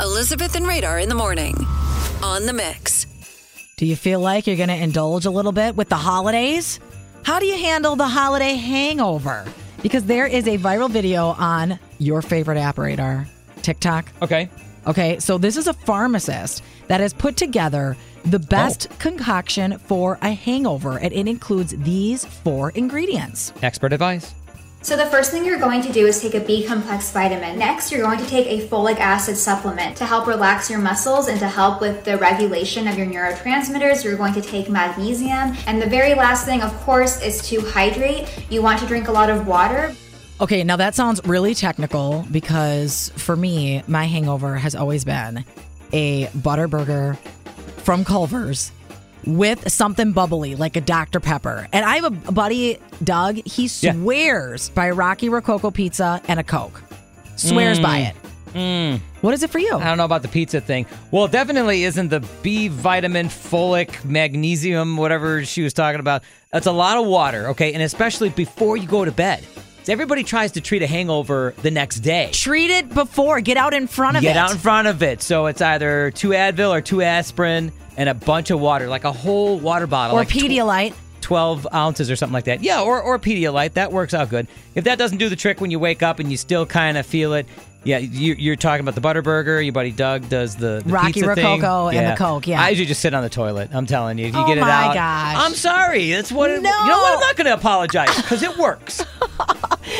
Elizabeth and Radar in the morning on the mix. Do you feel like you're going to indulge a little bit with the holidays? How do you handle the holiday hangover? Because there is a viral video on your favorite app, Radar, TikTok. Okay. Okay, so this is a pharmacist that has put together the oh. best concoction for a hangover, and it includes these four ingredients. Expert advice. So the first thing you're going to do is take a B complex vitamin. Next, you're going to take a folic acid supplement to help relax your muscles and to help with the regulation of your neurotransmitters. You're going to take magnesium. And the very last thing, of course, is to hydrate. You want to drink a lot of water. Okay, now that sounds really technical because for me, my hangover has always been a butter burger from Culver's with something bubbly like a Dr. Pepper. And I have a buddy, Doug, he Yeah. swears by Rocky Rococo pizza and a Coke. Swears by mm. it. Mm. What is it for you? I don't know about the pizza thing. Well, it definitely isn't the B vitamin, folic, magnesium, whatever she was talking about. That's a lot of water, okay? And especially before you go to bed. So everybody tries to treat a hangover the next day. Treat it before. Get out in front of Get it. Get out in front of it. So it's either two Advil or two aspirin and a bunch of water, like a whole water bottle. or like tw- Pedialyte. 12 ounces or something like that. Yeah, or, or Pedialyte. That works out good. If that doesn't do the trick when you wake up and you still kind of feel it, yeah, you, you're talking about the butter burger. Your buddy Doug does the, the Rocky pizza thing. Rococo and the Coke, yeah. I usually just sit on the toilet. I'm telling you. If you Oh get it out. Oh my gosh. I'm sorry. That's what it, No. You know what? I'm not going to apologize because it works.